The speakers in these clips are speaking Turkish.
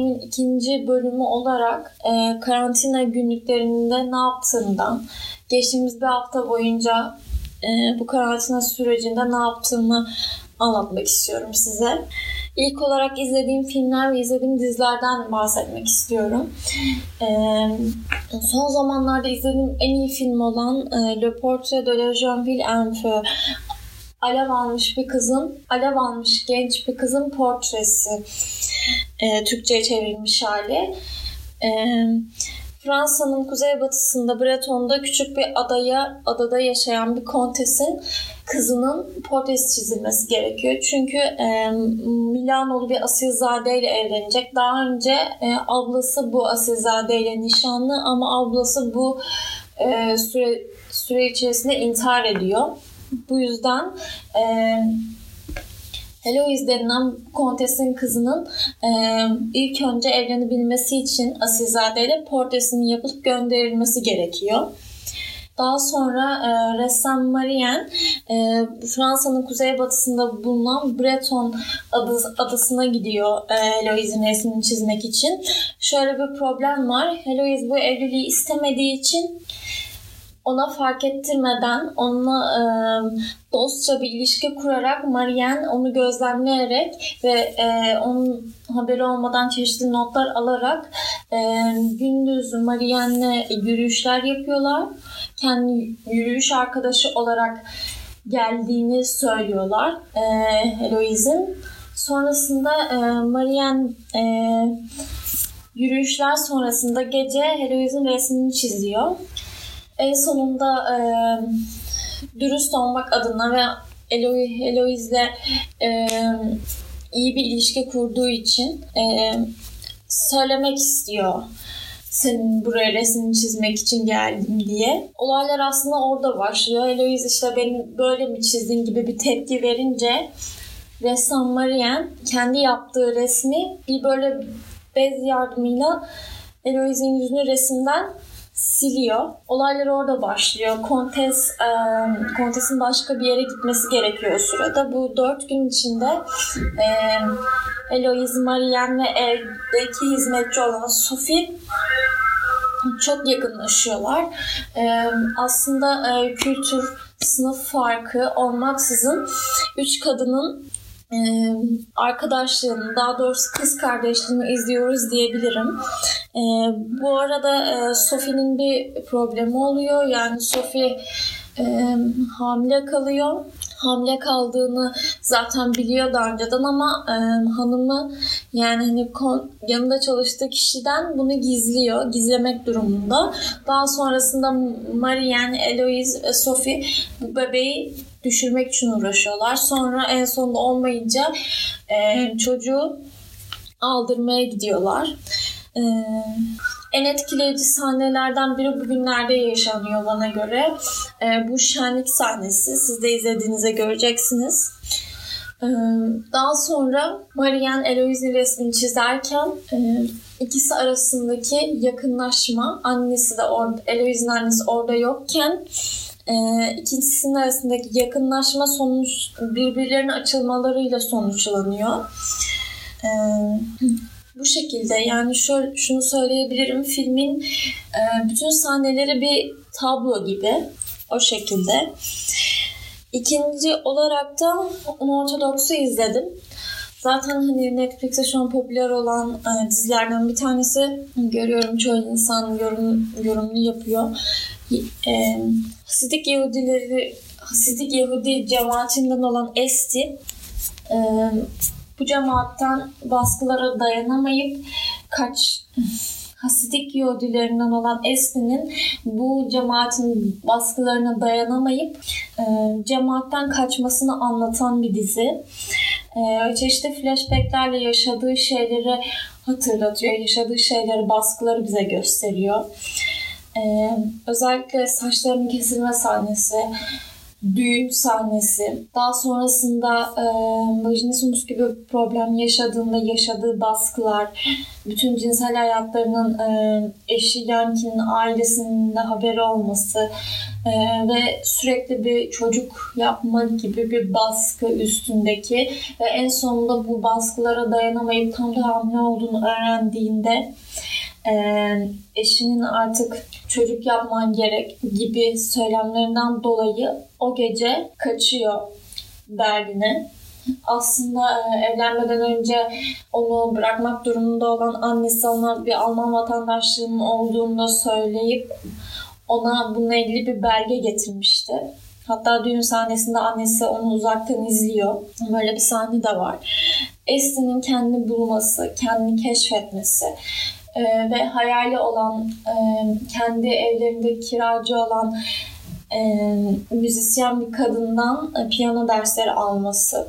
filmin ikinci bölümü olarak e, karantina günlüklerinde ne yaptığımdan, geçtiğimiz bir hafta boyunca e, bu karantina sürecinde ne yaptığımı anlatmak istiyorum size. İlk olarak izlediğim filmler ve izlediğim dizilerden bahsetmek istiyorum. Ee, son zamanlarda izlediğim en iyi film olan e, Le Portrait de la Jeune Fille en Feu alev almış bir kızın, alev almış genç bir kızın portresi. E, Türkçe'ye çevrilmiş hali. E, Fransa'nın kuzeybatısında Breton'da küçük bir adaya adada yaşayan bir kontesin kızının portresi çizilmesi gerekiyor. Çünkü e, Milanolu bir asilzade ile evlenecek. Daha önce e, ablası bu asilzade ile nişanlı ama ablası bu e, süre süre içerisinde intihar ediyor. Bu yüzden e, Heloise denilen kontesin kızının e, ilk önce evlenebilmesi için Asilzade ile portresinin yapılıp gönderilmesi gerekiyor. Daha sonra e, ressam Marien e, Fransa'nın kuzeybatısında bulunan Breton adı, adasına gidiyor e, Heloise'in resmini çizmek için. Şöyle bir problem var. Heloise bu evliliği istemediği için ona fark ettirmeden onunla e, dostça bir ilişki kurarak Marianne onu gözlemleyerek ve e, onun haberi olmadan çeşitli notlar alarak e, gündüz Marianne'le yürüyüşler yapıyorlar. Kendi yürüyüş arkadaşı olarak geldiğini söylüyorlar e, Heloise'in. Sonrasında e, Marianne e, yürüyüşler sonrasında gece Heloise'in resmini çiziyor en sonunda e, dürüst olmak adına ve Elo Eloise'le e, iyi bir ilişki kurduğu için e, söylemek istiyor senin buraya resim çizmek için geldim diye. Olaylar aslında orada başlıyor. Eloise işte benim böyle mi çizdin gibi bir tepki verince ressam Marian kendi yaptığı resmi bir böyle bez yardımıyla Eloise'in yüzünü resimden siliyor. Olaylar orada başlıyor. Kontes, e, Kontes'in başka bir yere gitmesi gerekiyor o sırada. Bu dört gün içinde e, Eloise, Marianne ve evdeki hizmetçi olan Sophie çok yakınlaşıyorlar. E, aslında e, kültür, sınıf farkı olmaksızın üç kadının e, arkadaşlığını, daha doğrusu kız kardeşliğini izliyoruz diyebilirim. Bu arada e, Sophie'nin bir problemi oluyor. Yani Sophie hamile kalıyor. Hamile kaldığını zaten biliyor daha önceden ama e, hanımı yani hani kon, yanında çalıştığı kişiden bunu gizliyor. Gizlemek durumunda. Daha sonrasında Marianne, Eloise ve Sophie bu bebeği düşürmek için uğraşıyorlar. Sonra en sonunda olmayınca e, çocuğu aldırmaya gidiyorlar. Ee, en etkileyici sahnelerden biri bugünlerde yaşanıyor bana göre. Ee, bu şenlik sahnesi. Siz de izlediğinizde göreceksiniz. Ee, daha sonra Marianne Eloise'nin resmini çizerken e, ikisi arasındaki yakınlaşma, annesi de orada, Eloise'nin annesi orada yokken e, ikisinin arasındaki yakınlaşma sonuç birbirlerine açılmalarıyla sonuçlanıyor. E, bu şekilde yani şöyle, şunu söyleyebilirim filmin e, bütün sahneleri bir tablo gibi o şekilde. İkinci olarak da Unortodoks'u izledim. Zaten hani Netflix'te şu an popüler olan e, dizilerden bir tanesi görüyorum çoğu insan yorum yorumunu yapıyor. E, Hasidik Yahudileri Hasidik Yahudi cemaatinden olan Esti e, bu cemaatten baskılara dayanamayıp kaç Hasidik Yahudilerinden olan Esli'nin bu cemaatin baskılarına dayanamayıp e, cemaatten kaçmasını anlatan bir dizi. E, çeşitli flashbacklerle yaşadığı şeyleri hatırlatıyor. Yaşadığı şeyleri, baskıları bize gösteriyor. E, özellikle saçlarının kesilme sahnesi, düğün sahnesi. Daha sonrasında e, vajinismus gibi problem yaşadığında yaşadığı baskılar, bütün cinsel hayatlarının e, eşi Yankin'in ailesinin de haberi olması, e, ve sürekli bir çocuk yapma gibi bir baskı üstündeki ve en sonunda bu baskılara dayanamayıp tam da hamile olduğunu öğrendiğinde e, eşinin artık çocuk yapman gerek gibi söylemlerinden dolayı o gece kaçıyor Berlin'e aslında e, evlenmeden önce onu bırakmak durumunda olan annesi ona bir Alman vatandaşlığının olduğunu söyleyip ona bununla ilgili bir belge getirmişti. Hatta düğün sahnesinde annesi onu uzaktan izliyor. Böyle bir sahne de var. Estin'in kendini bulması, kendini keşfetmesi e, ve hayali olan, e, kendi evlerinde kiracı olan e, müzisyen bir kadından e, piyano dersleri alması.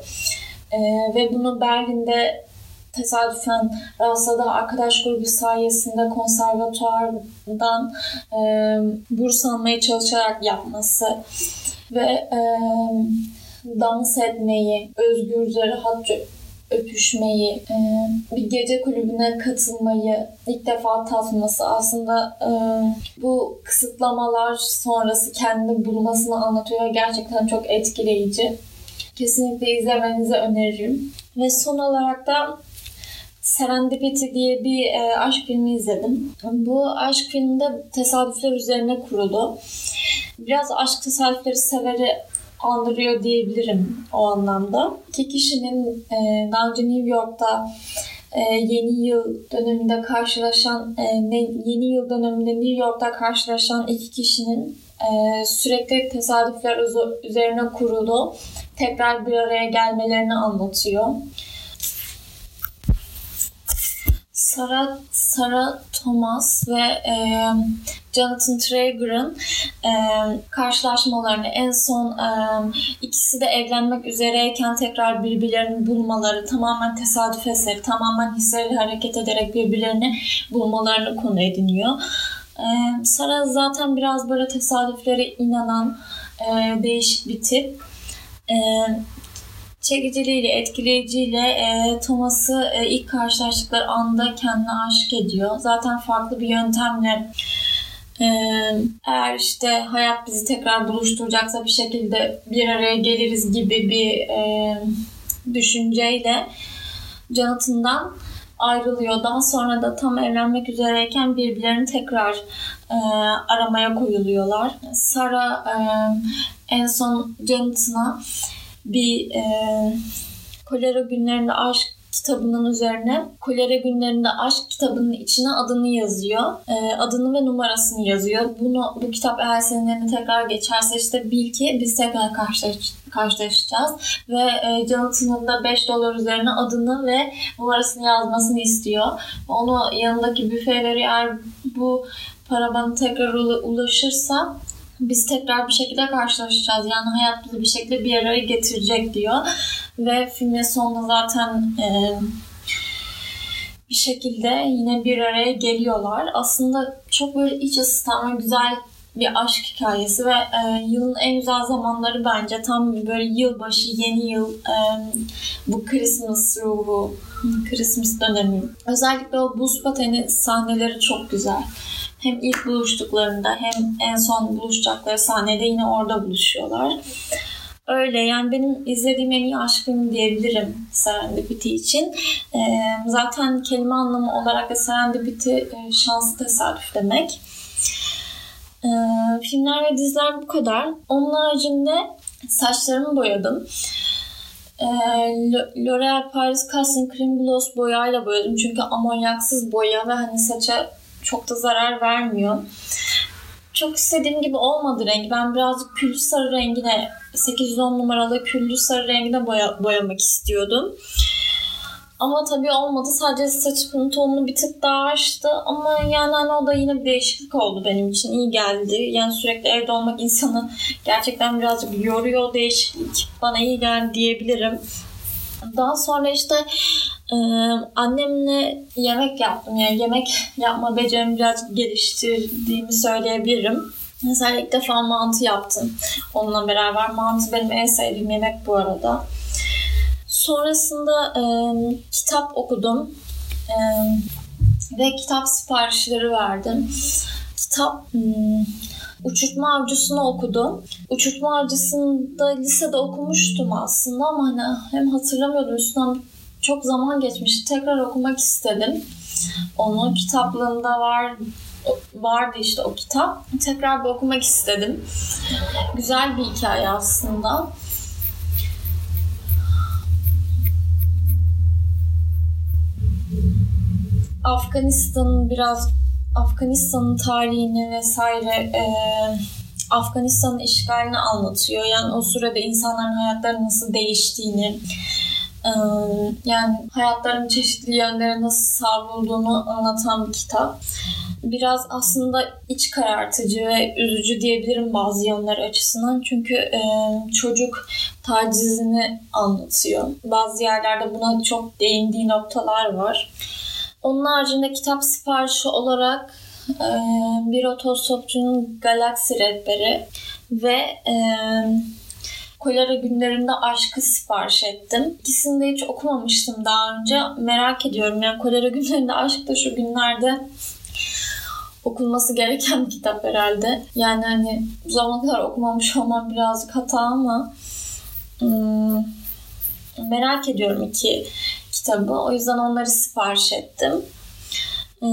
E, ve bunu Berlin'de tesadüfen rastladığı arkadaş grubu sayesinde konservatuardan e, burs almaya çalışarak yapması ve e, dans etmeyi, özgürce rahatça öpüşmeyi, e, bir gece kulübüne katılmayı ilk defa tatması aslında e, bu kısıtlamalar sonrası kendini bulmasını anlatıyor. Gerçekten çok etkileyici. Kesinlikle izlemenizi öneririm. Ve son olarak da Serendipity diye bir e, aşk filmi izledim. Bu aşk filminde tesadüfler üzerine kurulu. Biraz aşk tesadüfleri severi andırıyor diyebilirim o anlamda. İki kişinin e, daha önce New York'ta e, yeni yıl döneminde karşılaşan, e, yeni yıl döneminde New York'ta karşılaşan iki kişinin e, sürekli tesadüfler üzerine kurulu tekrar bir araya gelmelerini anlatıyor. Sarah, Sarah Thomas ve e, Jonathan Traeger'ın e, karşılaşmalarını en son e, ikisi de evlenmek üzereyken tekrar birbirlerini bulmaları tamamen tesadüf eseri, tamamen hisleriyle hareket ederek birbirlerini bulmalarını konu ediniyor. E, Sarah zaten biraz böyle tesadüflere inanan e, değişik bir tip. E, çekiciliğiyle, etkileyiciyle e, Thomas'ı e, ilk karşılaştıkları anda kendine aşık ediyor. Zaten farklı bir yöntemle e, eğer işte hayat bizi tekrar buluşturacaksa bir şekilde bir araya geliriz gibi bir e, düşünceyle Jonathan'dan ayrılıyor. Daha sonra da tam evlenmek üzereyken birbirlerini tekrar e, aramaya koyuluyorlar. Sara e, en son Jonathan'a bir e, kolera günlerinde aşk kitabının üzerine kolera günlerinde aşk kitabının içine adını yazıyor. E, adını ve numarasını yazıyor. Bunu bu kitap eğer senin tekrar geçerse işte bil ki biz tekrar karşılaş, karşılaşacağız. Ve e, Jonathan'ın da 5 dolar üzerine adını ve numarasını yazmasını istiyor. Onu yanındaki büfe veriyor. Eğer bu para bana tekrar ulaşırsa biz tekrar bir şekilde karşılaşacağız. Yani hayat bizi bir şekilde bir araya getirecek diyor. Ve filmin sonunda zaten e, bir şekilde yine bir araya geliyorlar. Aslında çok böyle iç ısıtan ve güzel bir aşk hikayesi ve e, yılın en güzel zamanları bence tam böyle yılbaşı, yeni yıl, e, bu Christmas ruhu, Christmas dönemi. Özellikle o buz pateni sahneleri çok güzel hem ilk buluştuklarında hem en son buluşacakları sahnede yine orada buluşuyorlar. Öyle yani benim izlediğim en iyi aşk filmi diyebilirim Serendipity için. Ee, zaten kelime anlamı olarak da Serendipity e, şanslı tesadüf demek. Ee, filmler ve diziler bu kadar. Onun haricinde saçlarımı boyadım. Ee, L'Oreal Paris Casting Cream Gloss boyayla boyadım. Çünkü amonyaksız boya ve hani saça çok da zarar vermiyor. Çok istediğim gibi olmadı rengi. Ben birazcık küllü sarı rengine 810 numaralı küllü sarı rengine boya, boyamak istiyordum. Ama tabii olmadı. Sadece saçımın tonunu bir tık daha açtı. Ama yani hani o da yine bir değişiklik oldu benim için. İyi geldi. Yani sürekli evde olmak insanı gerçekten birazcık yoruyor. Değişiklik bana iyi geldi diyebilirim. Daha sonra işte ee, annemle yemek yaptım. Yani yemek yapma becerimi biraz geliştirdiğimi söyleyebilirim. Mesela ilk defa mantı yaptım onunla beraber. Mantı benim en sevdiğim yemek bu arada. Sonrasında e, kitap okudum. E, ve kitap siparişleri verdim kitap hmm, Uçurtma Avcısı'nı okudum. Uçurtma Avcısı'nı da lisede okumuştum aslında ama hani hem hatırlamıyordum üstünden çok zaman geçmişti. Tekrar okumak istedim. Onun kitaplığında var vardı işte o kitap. Tekrar bir okumak istedim. Güzel bir hikaye aslında. Afganistan'ın biraz Afganistan'ın tarihini vesaire e, Afganistan'ın işgalini anlatıyor. Yani o sırada insanların hayatları nasıl değiştiğini, yani hayatların çeşitli yönleri nasıl savrulduğunu anlatan bir kitap. Biraz aslında iç karartıcı ve üzücü diyebilirim bazı yönler açısından. Çünkü e, çocuk tacizini anlatıyor. Bazı yerlerde buna çok değindiği noktalar var. Onun haricinde kitap siparişi olarak e, bir otostopçunun galaksi rehberi ve e, Kolera günlerinde aşkı sipariş ettim. İkisini de hiç okumamıştım daha önce. Merak ediyorum yani kolera günlerinde aşk da şu günlerde okunması gereken bir kitap herhalde. Yani hani bu zamana kadar okumamış olmam birazcık hata ama hmm, merak ediyorum iki kitabı. O yüzden onları sipariş ettim. Ee,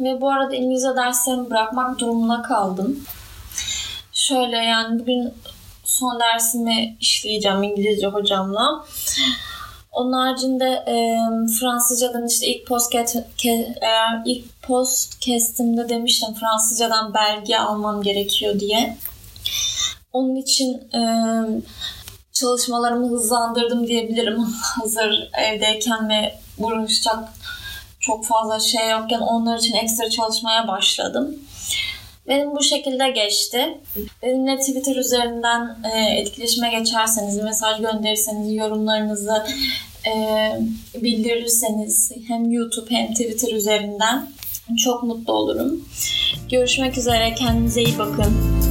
ve bu arada İngilizce derslerimi bırakmak durumunda kaldım. Şöyle yani bugün son dersimi işleyeceğim İngilizce hocamla. Onun haricinde e, Fransızcadan işte ilk podcast eğer ilk podcast'imde demiştim Fransızcadan belge almam gerekiyor diye. Onun için e, çalışmalarımı hızlandırdım diyebilirim. Hazır evdeyken ve uğraşacak çok fazla şey yokken onlar için ekstra çalışmaya başladım. Benim bu şekilde geçti. Benimle Twitter üzerinden e, etkileşime geçerseniz, mesaj gönderirseniz, yorumlarınızı e, bildirirseniz hem YouTube hem Twitter üzerinden çok mutlu olurum. Görüşmek üzere. Kendinize iyi bakın.